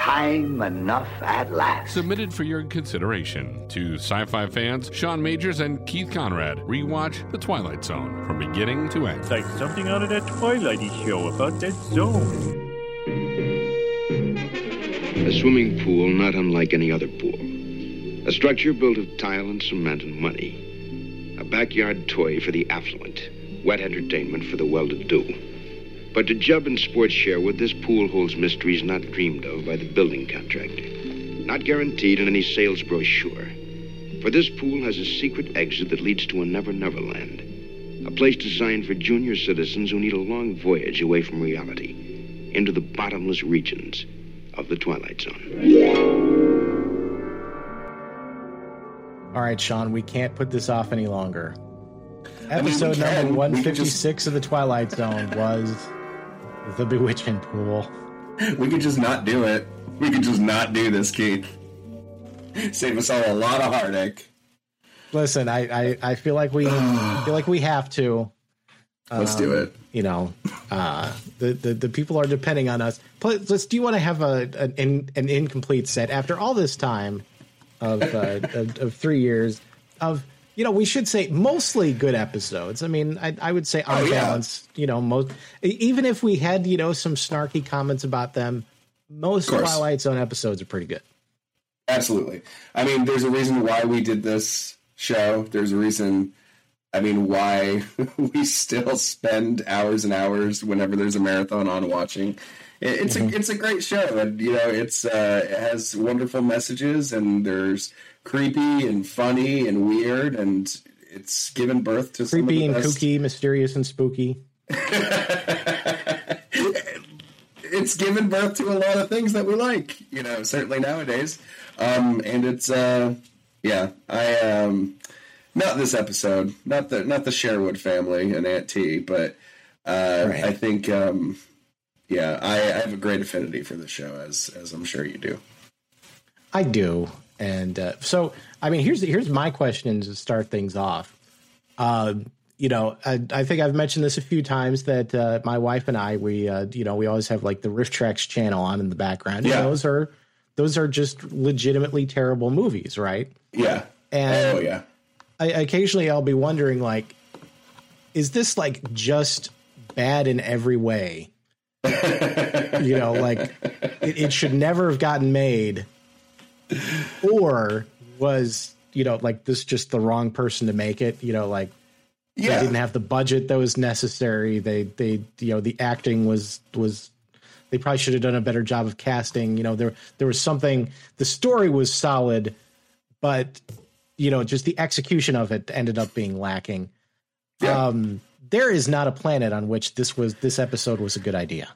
time enough at last. Submitted for your consideration to sci fi fans Sean Magers and Keith Conrad. Rewatch The Twilight Zone from beginning to end. It's like something out of that Twilighty show about that zone. A swimming pool not unlike any other pool. A structure built of tile and cement and money. A backyard toy for the affluent. Wet entertainment for the well-to-do. But to Jeb and Sports Sherwood, this pool holds mysteries not dreamed of by the building contractor. Not guaranteed in any sales brochure. For this pool has a secret exit that leads to a never never land. A place designed for junior citizens who need a long voyage away from reality into the bottomless regions of the Twilight Zone. All right, Sean, we can't put this off any longer. I mean, Episode number We can 156 of The Twilight Zone was The Bewitchin' Pool. We could just not do it. We could just not do this, Keith. Save us all a lot of heartache. Listen, I, I, I feel like we feel like we have to. Let's do it. You know, uh, the, the the people are depending on us. Plus, let's, do you want to have a an, in, an incomplete set after all this time of, uh, of of three years of you know we should say mostly good episodes. I mean, I, I would say on Oh, yeah. balance, you know, most even if we had you know some snarky comments about them, most Of. Twilight Zone episodes are pretty good. Absolutely. I mean, there's a reason why we did this show. There's a reason, I mean, why we still spend hours and hours whenever there's a marathon on watching. It- It's a it's a great show, and you know, it's uh, it has wonderful messages, and there's creepy and funny and weird, and it's given birth to Creepy and best- kooky, mysterious and spooky. it's given birth to a lot of things that we like, you know, certainly nowadays. Um, and it's uh yeah, I um not this episode, not the not the Sherwood family and Aunt T, but uh Right. I think um yeah, I, I have a great affinity for the show as as I'm sure you do. I do, and uh, so I mean, here's here's my question to start things off. Uh, you know, I, I think I've mentioned this a few times that uh, my wife and I, we, uh, you know, we always have like the RiffTrax channel on in the background. Yeah. And those are those are just legitimately terrible movies, right? Yeah. And oh yeah. I, occasionally I'll be wondering, like, is this like just bad in every way? you know, like it, it should never have gotten made, or was you know like this just the wrong person to make it? You know, like they didn't have the budget that was necessary. They they you know the acting was was they probably should have done a better job of casting. You know, there there was something. The story was solid, but you know, just the execution of it ended up being lacking. Yeah. Um, there is not a planet on which this was this episode was a good idea.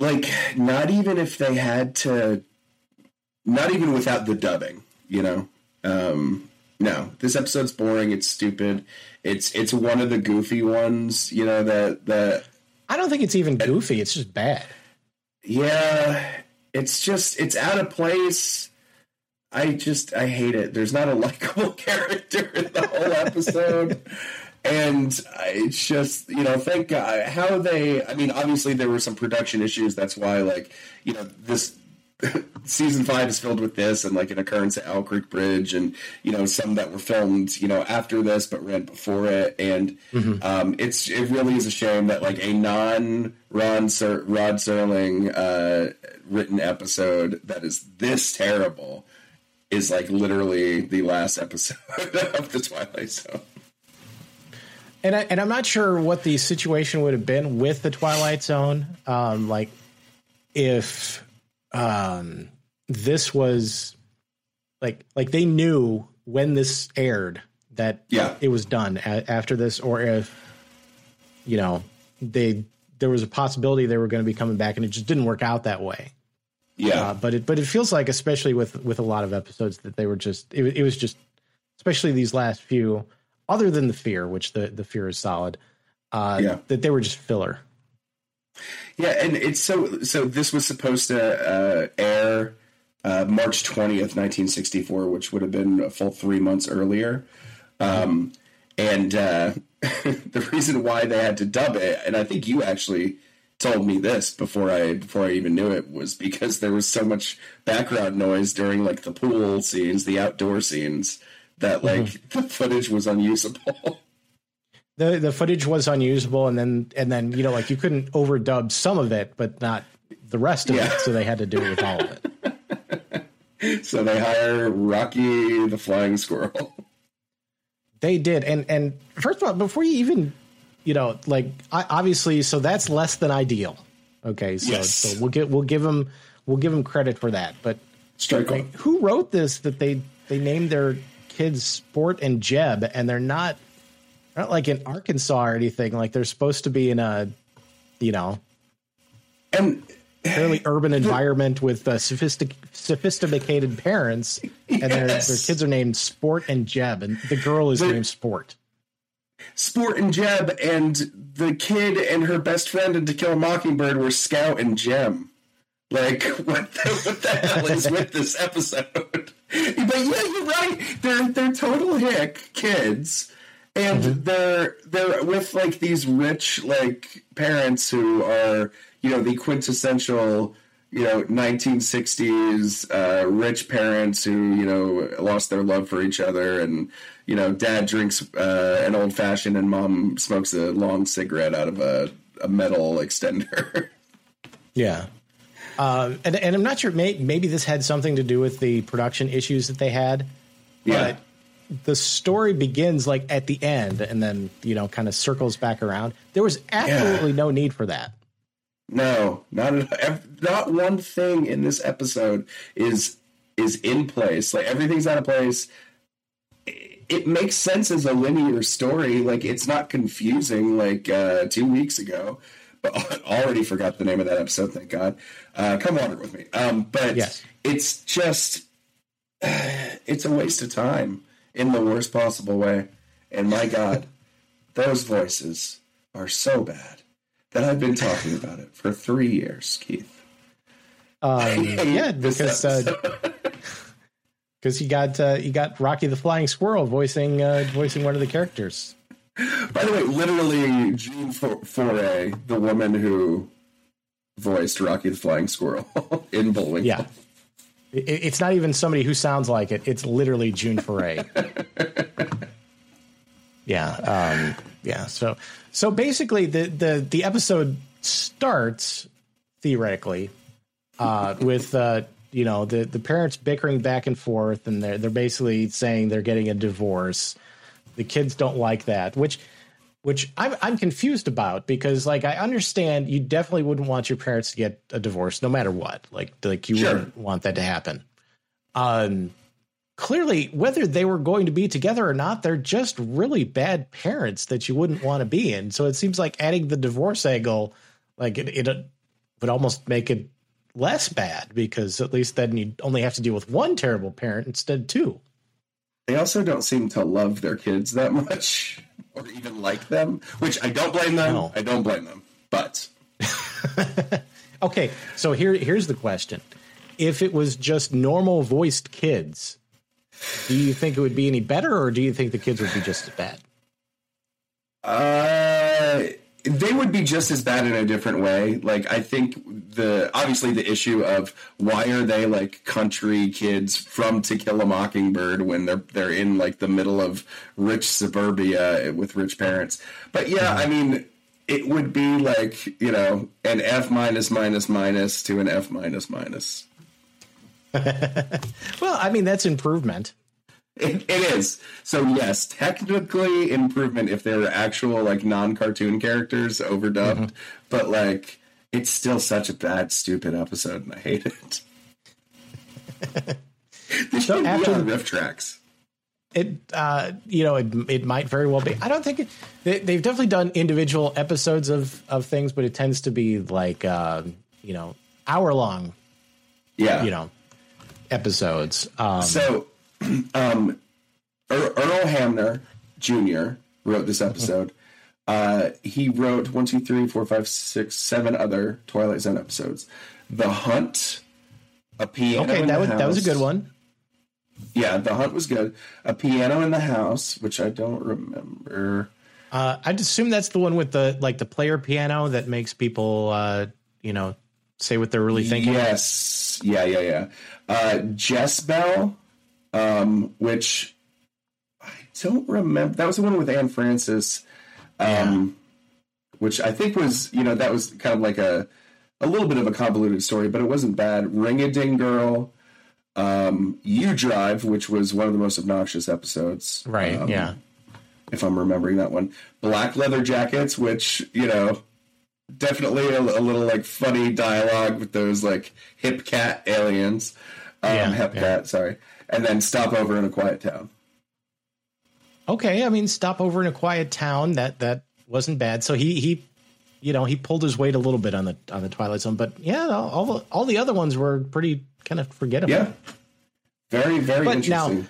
like not even if they had to not even without the dubbing you know um no this episode's boring it's stupid it's it's one of the goofy ones you know that that I don't think it's even goofy. It's just bad. yeah it's just it's out of place i just i hate it there's not a likable character in the whole episode and it's just you know thank god how they i mean obviously there were some production issues that's why like you know this season five is filled with this and like an occurrence at Owl Creek Bridge and you know some that were filmed you know after this but ran before it and um, it's it really is a shame that like a non Ron Rod Serling uh, written episode that is this terrible is like literally the last episode of the Twilight Zone. And I, and I'm not sure what the situation would have been with the Twilight Zone. Um, like if um, this was like like they knew when this aired that Yeah. it was done a- after this, or if you know they there was a possibility they were going to be coming back, and it just didn't work out that way. Yeah, Uh, but it but it feels like, especially with with a lot of episodes, that they were just it, it was just, especially these last few, other than the fear, which the the fear is solid, uh, Yeah. that they were just filler. Yeah, and it's so so. This was supposed to uh, air uh, March twentieth, nineteen sixty four, which would have been a full three months earlier. Um, and uh, the reason why they had to dub it, and I think you actually told me this before I before I even knew it was because there was so much background noise during like the pool scenes, the outdoor scenes that like mm-hmm. the footage was unusable. The the footage was unusable and then and then you know like you couldn't overdub some of it but not the rest of yeah. it so they had to do it with all of it. so they hire Rocky the flying squirrel. They did and and first of all before you even you know, like obviously, so that's less than ideal. Okay, so, yes. so we'll get we'll give them we'll give him credit for that. But strike like, who wrote this that they they named their kids Sport and Jeb, and they're not not like in Arkansas or anything. Like they're supposed to be in a you know and fairly urban environment with uh, sophistic, sophisticated parents, and yes. their their kids are named Sport and Jeb, and the girl is named Sport. Sport and Jeb, and the kid and her best friend in To Kill a Mockingbird were Scout and Jem. Like, what the, what the hell is with this episode? but yeah, you're right. They're they're total hick kids, and mm-hmm. they're they're with like these rich like parents who are you know the quintessential you know 1960s uh, rich parents who you know lost their love for each other and you know, dad drinks uh, an old fashioned and mom smokes a long cigarette out of a, a metal extender. yeah. Uh, and, and I'm not sure, may, maybe this had something to do with the production issues that they had. Yeah. The story begins like at the end and then, you know, kind of circles back around. There was absolutely yeah. no need for that. No, not not one thing in this episode is is in place. Like everything's out of place it makes sense as a linear story. Like it's not confusing like uh, two weeks ago. But already forgot the name of that episode. Thank God. Uh, Come Wander with Me. Um, but yes. it's just it's a waste of time in the worst possible way. And my God, those voices are so bad that I've been talking about it for three years, Keith. Um, yeah, because uh, because he got uh, he got Rocky the Flying Squirrel voicing uh, voicing one of the characters. By the way, literally June Foray, the woman who voiced Rocky the Flying Squirrel in Bullwinkle. Yeah, it, it's not even somebody who sounds like it. It's literally June Foray. yeah, um, yeah. So so basically, the the the episode starts theoretically uh, with uh, you know the the parents bickering back and forth, and they're they're basically saying they're getting a divorce. The kids don't like that, which which I'm I'm confused about because like I understand you definitely wouldn't want your parents to get a divorce no matter what. Like like you sure. wouldn't want that to happen. Um clearly whether they were going to be together or not, they're just really bad parents that you wouldn't want to be in. So it seems like adding the divorce angle like it, it would almost make it less bad because at least then you only have to deal with one terrible parent instead of two. They also don't seem to love their kids that much or even like them, which I don't blame them. No. I don't blame them. But okay, so here here's the question. If it was just normal voiced kids, do you think it would be any better or do you think the kids would be just as bad? Uh they would be just as bad in a different way. Like I think the obviously the issue of why are they like country kids from To Kill a Mockingbird when they're they're in like the middle of rich suburbia with rich parents. But yeah, I mean it would be like, you know, an F minus minus minus to an F minus minus. well, I mean that's improvement. It, it is. So yes, technically improvement if they were actual like non-cartoon characters overdubbed, mm-hmm. but like it's still such a bad, stupid episode, and I hate it. this so after the RiffTrax. It, uh, you know, it, it might very well be. I don't think it, they, have definitely done individual episodes of of things, but it tends to be like, uh, you know, hour long. Yeah, you know, episodes. Um, so um, Earl Hamner Jr. wrote this episode. Uh, he wrote one, two, three, four, five, six, seven other Twilight Zone episodes. The Hunt, a piano. Okay, that was house. that was a good one. Yeah, The Hunt was good. A piano in the house, which I don't remember. Uh, I'd assume that's the one with the like the player piano that makes people, uh, you know, say what they're really thinking. Yes. Yeah, yeah, yeah. Uh, Jess-Belle, um, which I don't remember. That was the one with Anne Francis, um, which I think was, you know, that was kind of like a a little bit of a convoluted story, but it wasn't bad. Ring a Ding Girl, um, You Drive, which was one of the most obnoxious episodes. Right. Um, yeah. If I'm remembering that one. Black Leather Jackets, which, you know, definitely a, a little like funny dialogue with those like hip cat aliens. Um, Yeah, hip yeah. cat, sorry. And then Stop Over in a Quiet Town. Okay. I mean, stop over in a quiet town. That that wasn't bad. So he he, you know, he pulled his weight a little bit on the on the Twilight Zone. But yeah, all the all the other ones were pretty kind of forgettable. Yeah. Very, very But now- interesting.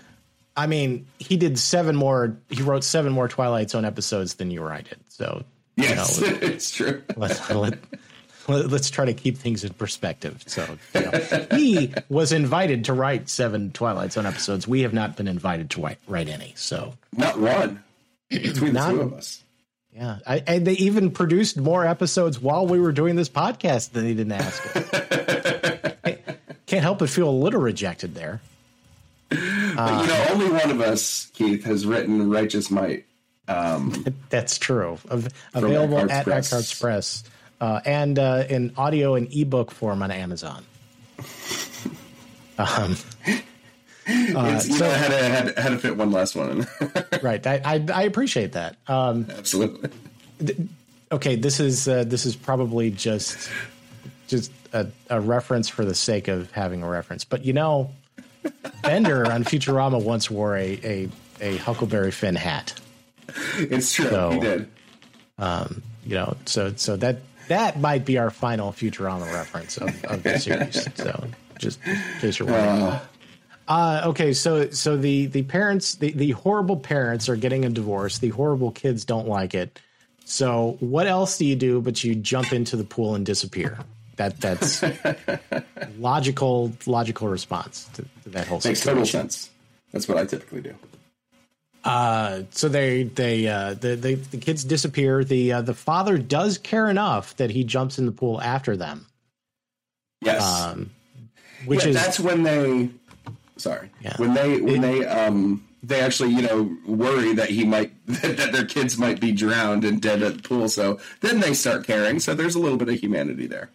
I mean, he did seven more. He wrote seven more Twilight Zone episodes than you or I did. So yes, you know, it's true. let, let, let, us try to keep things in perspective. So you know, he was invited to write seven Twilight Zone episodes. We have not been invited to write, write any. So Not one between the two of us. yeah, I, and they even produced more episodes while we were doing this podcast than they didn't ask. Can't help but feel a little rejected there. But, you know, only one of us, Keith, has written Righteous Might. Um, That's true. Av- available Eckhart at Press. Eckhart Press uh, and uh, in audio and ebook form on Amazon. Um, you so- I had to, had, had to fit one last one in. right. I, I, I appreciate that. Um, Absolutely. okay, this is uh, this is probably just just a, a reference for the sake of having a reference. But you know, Bender on Futurama once wore a a, a Huckleberry Finn hat. It's true. So- he did. You know, so so that that might be our final Futurama reference of, of the series. So just in case you're wondering. Uh, okay, so so the the parents, the, the horrible parents are getting a divorce. The horrible kids don't like it. So what else do you do but you jump into the pool and disappear? That that's logical logical response to, to that whole Makes situation. total sense. That's what I typically do. Uh, so they they uh, the, the the kids disappear. The uh, the father does care enough that he jumps in the pool after them, Yes. um, which yeah, is that's when they sorry Yeah. when they when they um they actually you know worry that he might that their kids might be drowned and dead at the pool so then they start caring so there's a little bit of humanity there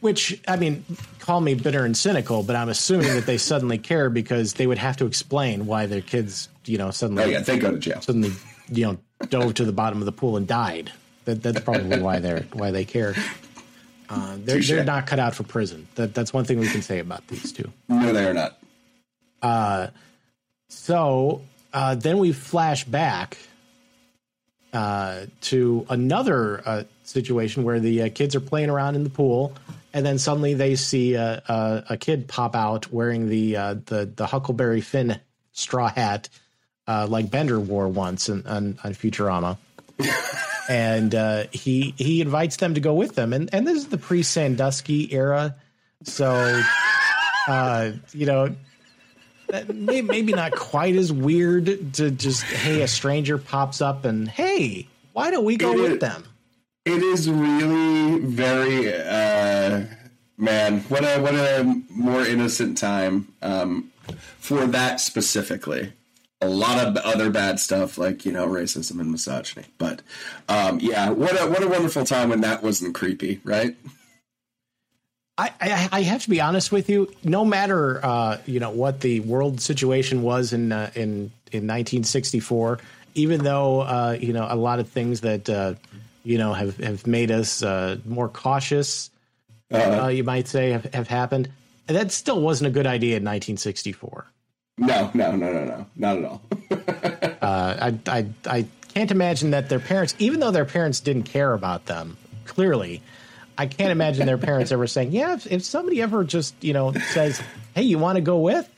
Which I mean, call me bitter and cynical, but I'm assuming that they suddenly care because they would have to explain why their kids, you know, suddenly oh yeah they go to jail suddenly, you know, dove to the bottom of the pool and died. That that's probably why they're why they care. Uh, they're they're not cut out for prison. That that's one thing we can say about these two. no they are not So uh, then we flash back uh, to another uh, situation where the uh, kids are playing around in the pool, and then suddenly they see a, a, a kid pop out wearing the uh, the the Huckleberry Finn straw hat, uh, like Bender wore once on, on, on Futurama. and uh, he he invites them to go with them, and and this is the pre Sandusky era, so uh, you know may, maybe not quite as weird to just hey a stranger pops up and hey why don't we go It with is- them? it is really very uh man what a what a more innocent time um for that specifically a lot of other bad stuff like you know racism and misogyny but um yeah what a what a wonderful time when that wasn't creepy right I, I I have to be honest with you. No matter uh, you know what the world situation was in uh, in in 1964, even though uh, you know a lot of things that uh, you know have have made us uh, more cautious, uh, you might say have, have happened. That still wasn't a good idea in 1964. No no no no no not at all Uh, I, I I can't imagine that their parents, even though their parents didn't care about them, clearly, I can't imagine their parents ever saying, "Yeah, if, if somebody ever just you know says, hey, you want to go with,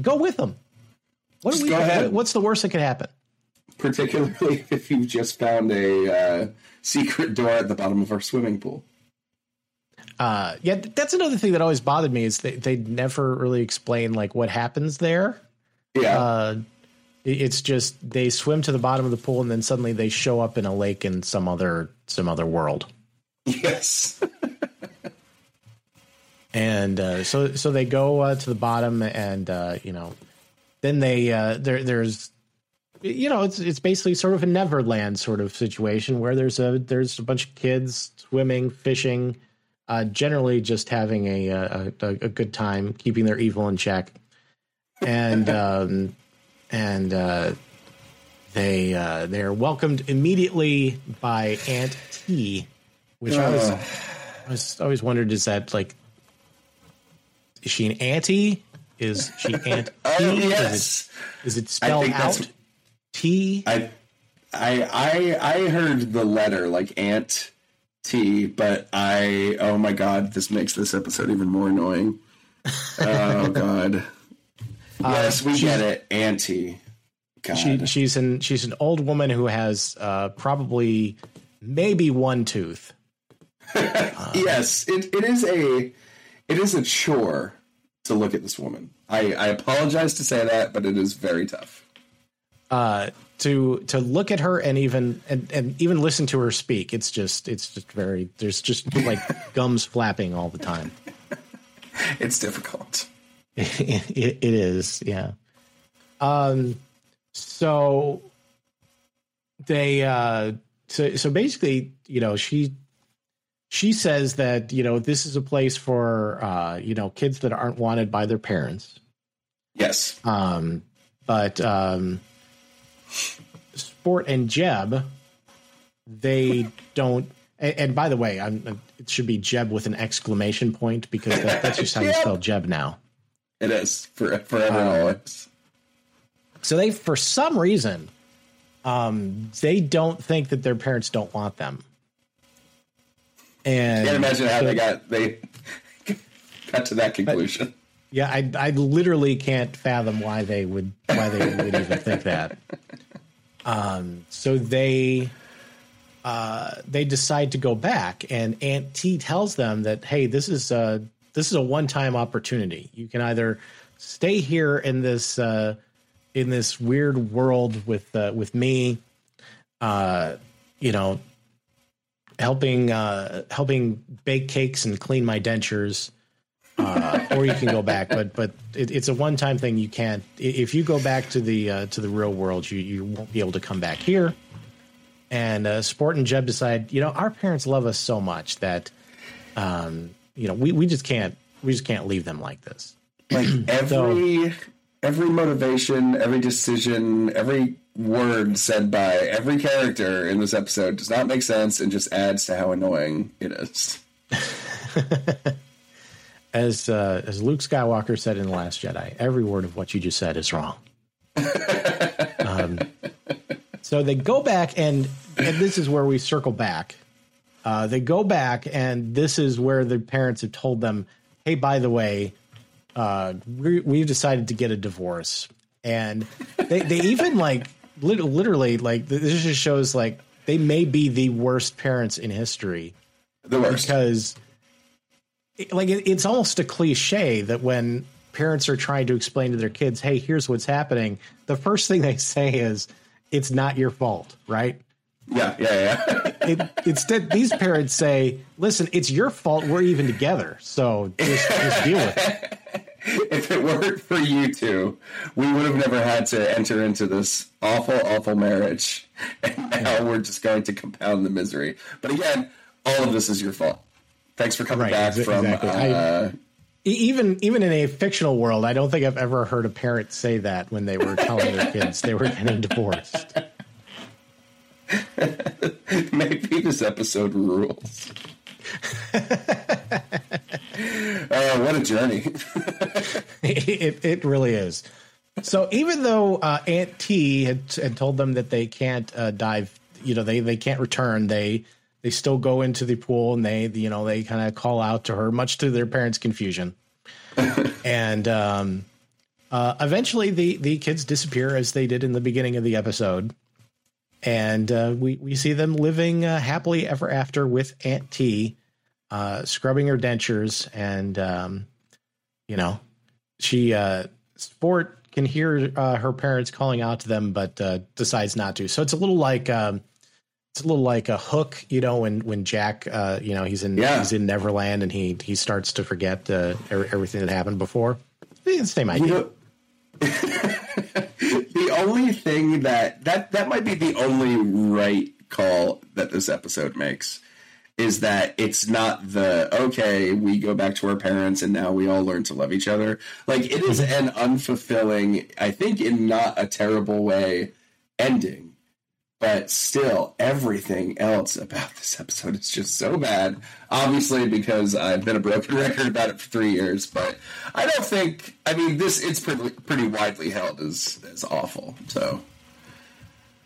go with them." What we, go ahead. What's the worst that could happen? particularly if you've just found a uh, secret door at the bottom of our swimming pool Uh, yeah, that's another thing that always bothered me is they they never really explain like what happens there. yeah Uh, It's just they swim to the bottom of the pool and then suddenly they show up in a lake in some other some other world. Yes. and uh, so so they go uh, to the bottom and uh, you know then they uh, there there's you know it's it's basically sort of a Neverland sort of situation where there's a there's a bunch of kids swimming, fishing, uh, generally just having a, a a, a good time, keeping their evil in check, and um, and uh, they uh, they are welcomed immediately by Aunt T, which I was I was always wondered is that like is she an auntie? Is she Aunt T? Oh, Is yes. it, is it spelled out T? I, I, I, I heard the letter like Aunt T, but I, oh my god, this makes this episode even more annoying. oh god. Yes, we get it, Auntie. God. She she's an she's an old woman who has uh, probably maybe one tooth. yes, it, it is a, it is a chore to look at this woman. I, I apologize to say that, but it is very tough. Uh, to to look at her and even and, and even listen to her speak, it's just it's just very there's just like gums flapping all the time. It's difficult. it, it is, yeah. Um, so they, uh, so so basically, you know, she she says that you know this is a place for uh, you know kids that aren't wanted by their parents. Yes. Um, but um, Sport and Jeb, they don't. And, and by the way, I'm, it should be Jeb with an exclamation point because that, that's just how you spell Jeb now. It is for forever and always. So they, for some reason, um, they don't think that their parents don't want them. And Can't imagine how so- they got they got to that conclusion. Yeah, I, I literally can't fathom why they would why they would even think that. Um, so they uh, they decide to go back, and Aunt T tells them that hey, this is a this is a one time opportunity. You can either stay here in this uh, in this weird world with uh, with me, uh, you know, helping uh, helping bake cakes and clean my dentures uh, or you can go back. But but it, it's a one time thing. You can't if you go back to the uh, to the real world, you you won't be able to come back here. And uh, Sport and Jeb decide, you know, our parents love us so much that, um, you know, we, we just can't we just can't leave them like this. Like every every motivation, every decision, every word said by every character in this episode does not make sense and just adds to how annoying it is. As uh, as Luke Skywalker said in the Last Jedi, every word of what you just said is wrong. um, so they go back, and and this is where we circle back. Uh, they go back, and this is where the parents have told them, "Hey, by the way, uh, we, we've decided to get a divorce." And they they even like lit- literally like this just shows like they may be the worst parents in history The worst. because like it, it's almost a cliche that when parents are trying to explain to their kids hey here's what's happening the first thing they say is it's not your fault right Yeah, yeah, yeah. it, instead these parents say listen it's your fault we're even together so just, just deal with it if it weren't for you two, we would have never had to enter into this awful, awful marriage. And now we're just going to compound the misery. But again, all of this is your fault. Thanks for coming Right, back exa- from exactly. I- uh, E- even even in a fictional world i don't think i've ever heard a parent say that when they were telling their kids they were getting divorced Maybe this episode rules. uh, what a journey. it, it really is. So even though uh, Aunt T had, had told them that they can't uh, dive, you know, they they can't return. They they still go into the pool and they you know they kind of call out to her, much to their parents' confusion. and um, uh, eventually, the the kids disappear as they did in the beginning of the episode, and uh, we we see them living uh, happily ever after with Aunt T, uh, scrubbing her dentures and um, you know she uh sport can hear uh, her parents calling out to them, but uh, decides not to. So it's a little like um, it's a little like a hook, you know, when when Jack, uh, you know, he's in Yeah. he's in Neverland and he he starts to forget uh, er- everything that happened before. It's the same idea. You know, the only thing that that that might be the only right call that this episode makes is that it's not the okay we go back to our parents and now we all learn to love each other like it is an unfulfilling i think in not a terrible way ending but still everything else about this episode is just so bad obviously because i've been a broken record about it for three years but i don't think i mean this it's pretty, pretty widely held as as awful so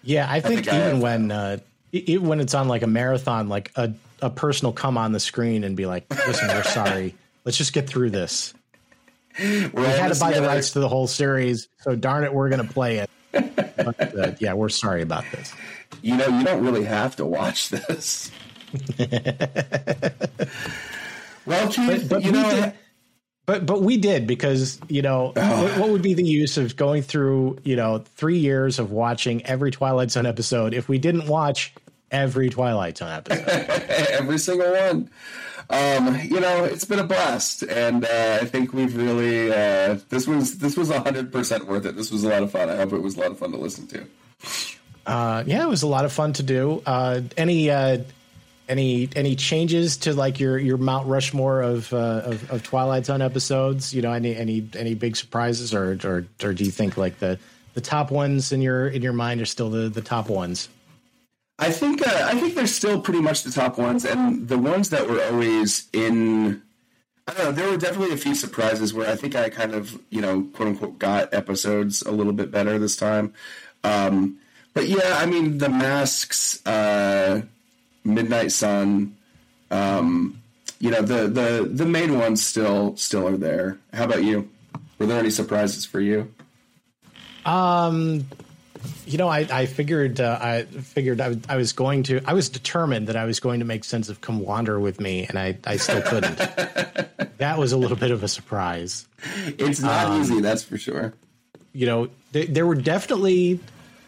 Yeah, I think, think I even have- when uh, even when it's on like a marathon, like a a person will come on the screen and be like, "Listen, we're sorry. Let's just get through this. we're We had to buy the rights to the whole series, so darn it, we're going to play it." But, uh, yeah, we're sorry about this. you know you don't really have to watch this well Keith, but you we know did- But but we did because you know what, what would be the use of going through you know three years of watching every Twilight Zone episode if we didn't watch every Twilight Zone episode? every single one. Um, you know, it's been a blast, and uh, I think we've really uh, this was this was hundred percent worth it. This was a lot of fun. I hope it was a lot of fun to listen to. Uh, yeah, it was a lot of fun to do. Uh, any uh, any any changes to like your your Mount Rushmore of, uh, of of Twilight Zone episodes? You know, any any any big surprises, or or or do you think like the the top ones in your in your mind are still the the top ones? I think uh, I think they're still pretty much the top ones, and the ones that were always in. I don't know. There were definitely a few surprises where I think I kind of, you know, quote unquote, got episodes a little bit better this time. Um, but yeah, I mean, the masks, uh, Midnight Sun, um, you know, the the the main ones still still are there. How about you? Were there any surprises for you? Um, you know, I, I figured uh, I figured I, I was going to I was determined that I was going to make sense of Come Wander with me, and I I still couldn't. that was a little bit of a surprise. It's not easy, that's for sure. You know, there, there were definitely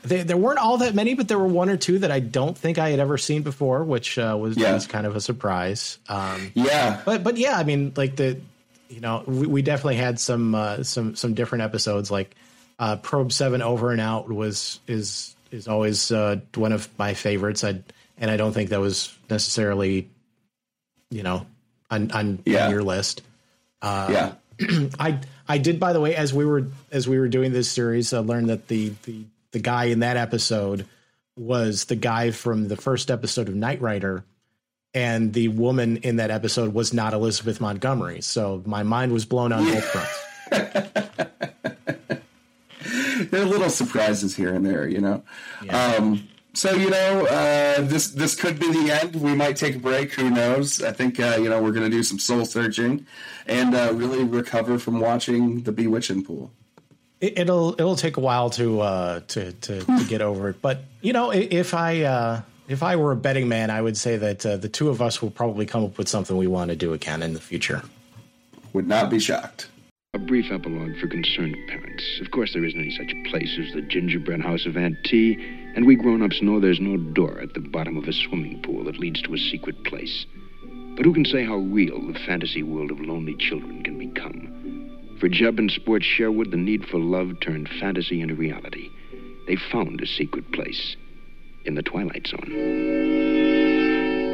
there, there weren't all that many, but there were one or two that I don't think I had ever seen before, which uh, was, Yeah. was kind of a surprise. Um, Yeah, but but yeah, I mean, like the you know, we, we definitely had some uh, some some different episodes. Like uh, Probe Seven Over and Out was is is always uh, one of my favorites. I and I don't think that was necessarily you know on on, Yeah. on your list. yeah. I I did by the way as we were as we were doing this series, I learned that the the the guy in that episode was the guy from the first episode of Knight Rider, and the woman in that episode was not Elizabeth Montgomery. So my mind was blown on both fronts. there are little surprises here and there, you know. Um, so you know, uh, this this could be the end. We might take a break. Who knows? I think uh, you know we're going to do some soul searching and uh, really recover from watching the Bewitching Pool. It, it'll it'll take a while to uh, to, to to get over it, but you know, if I uh, if I were a betting man, I would say that uh, the two of us will probably come up with something we want to do again in the future. Would not be shocked. A brief epilogue for concerned parents. Of course, there isn't any such place as the gingerbread house of Aunt T, and we grown-ups know there's no door at the bottom of a swimming pool that leads to a secret place. But who can say how real the fantasy world of lonely children can become? For Jeb and Sport Sherwood, the need for love turned fantasy into reality. They found a secret place in the Twilight Zone.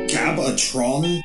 Gabatron?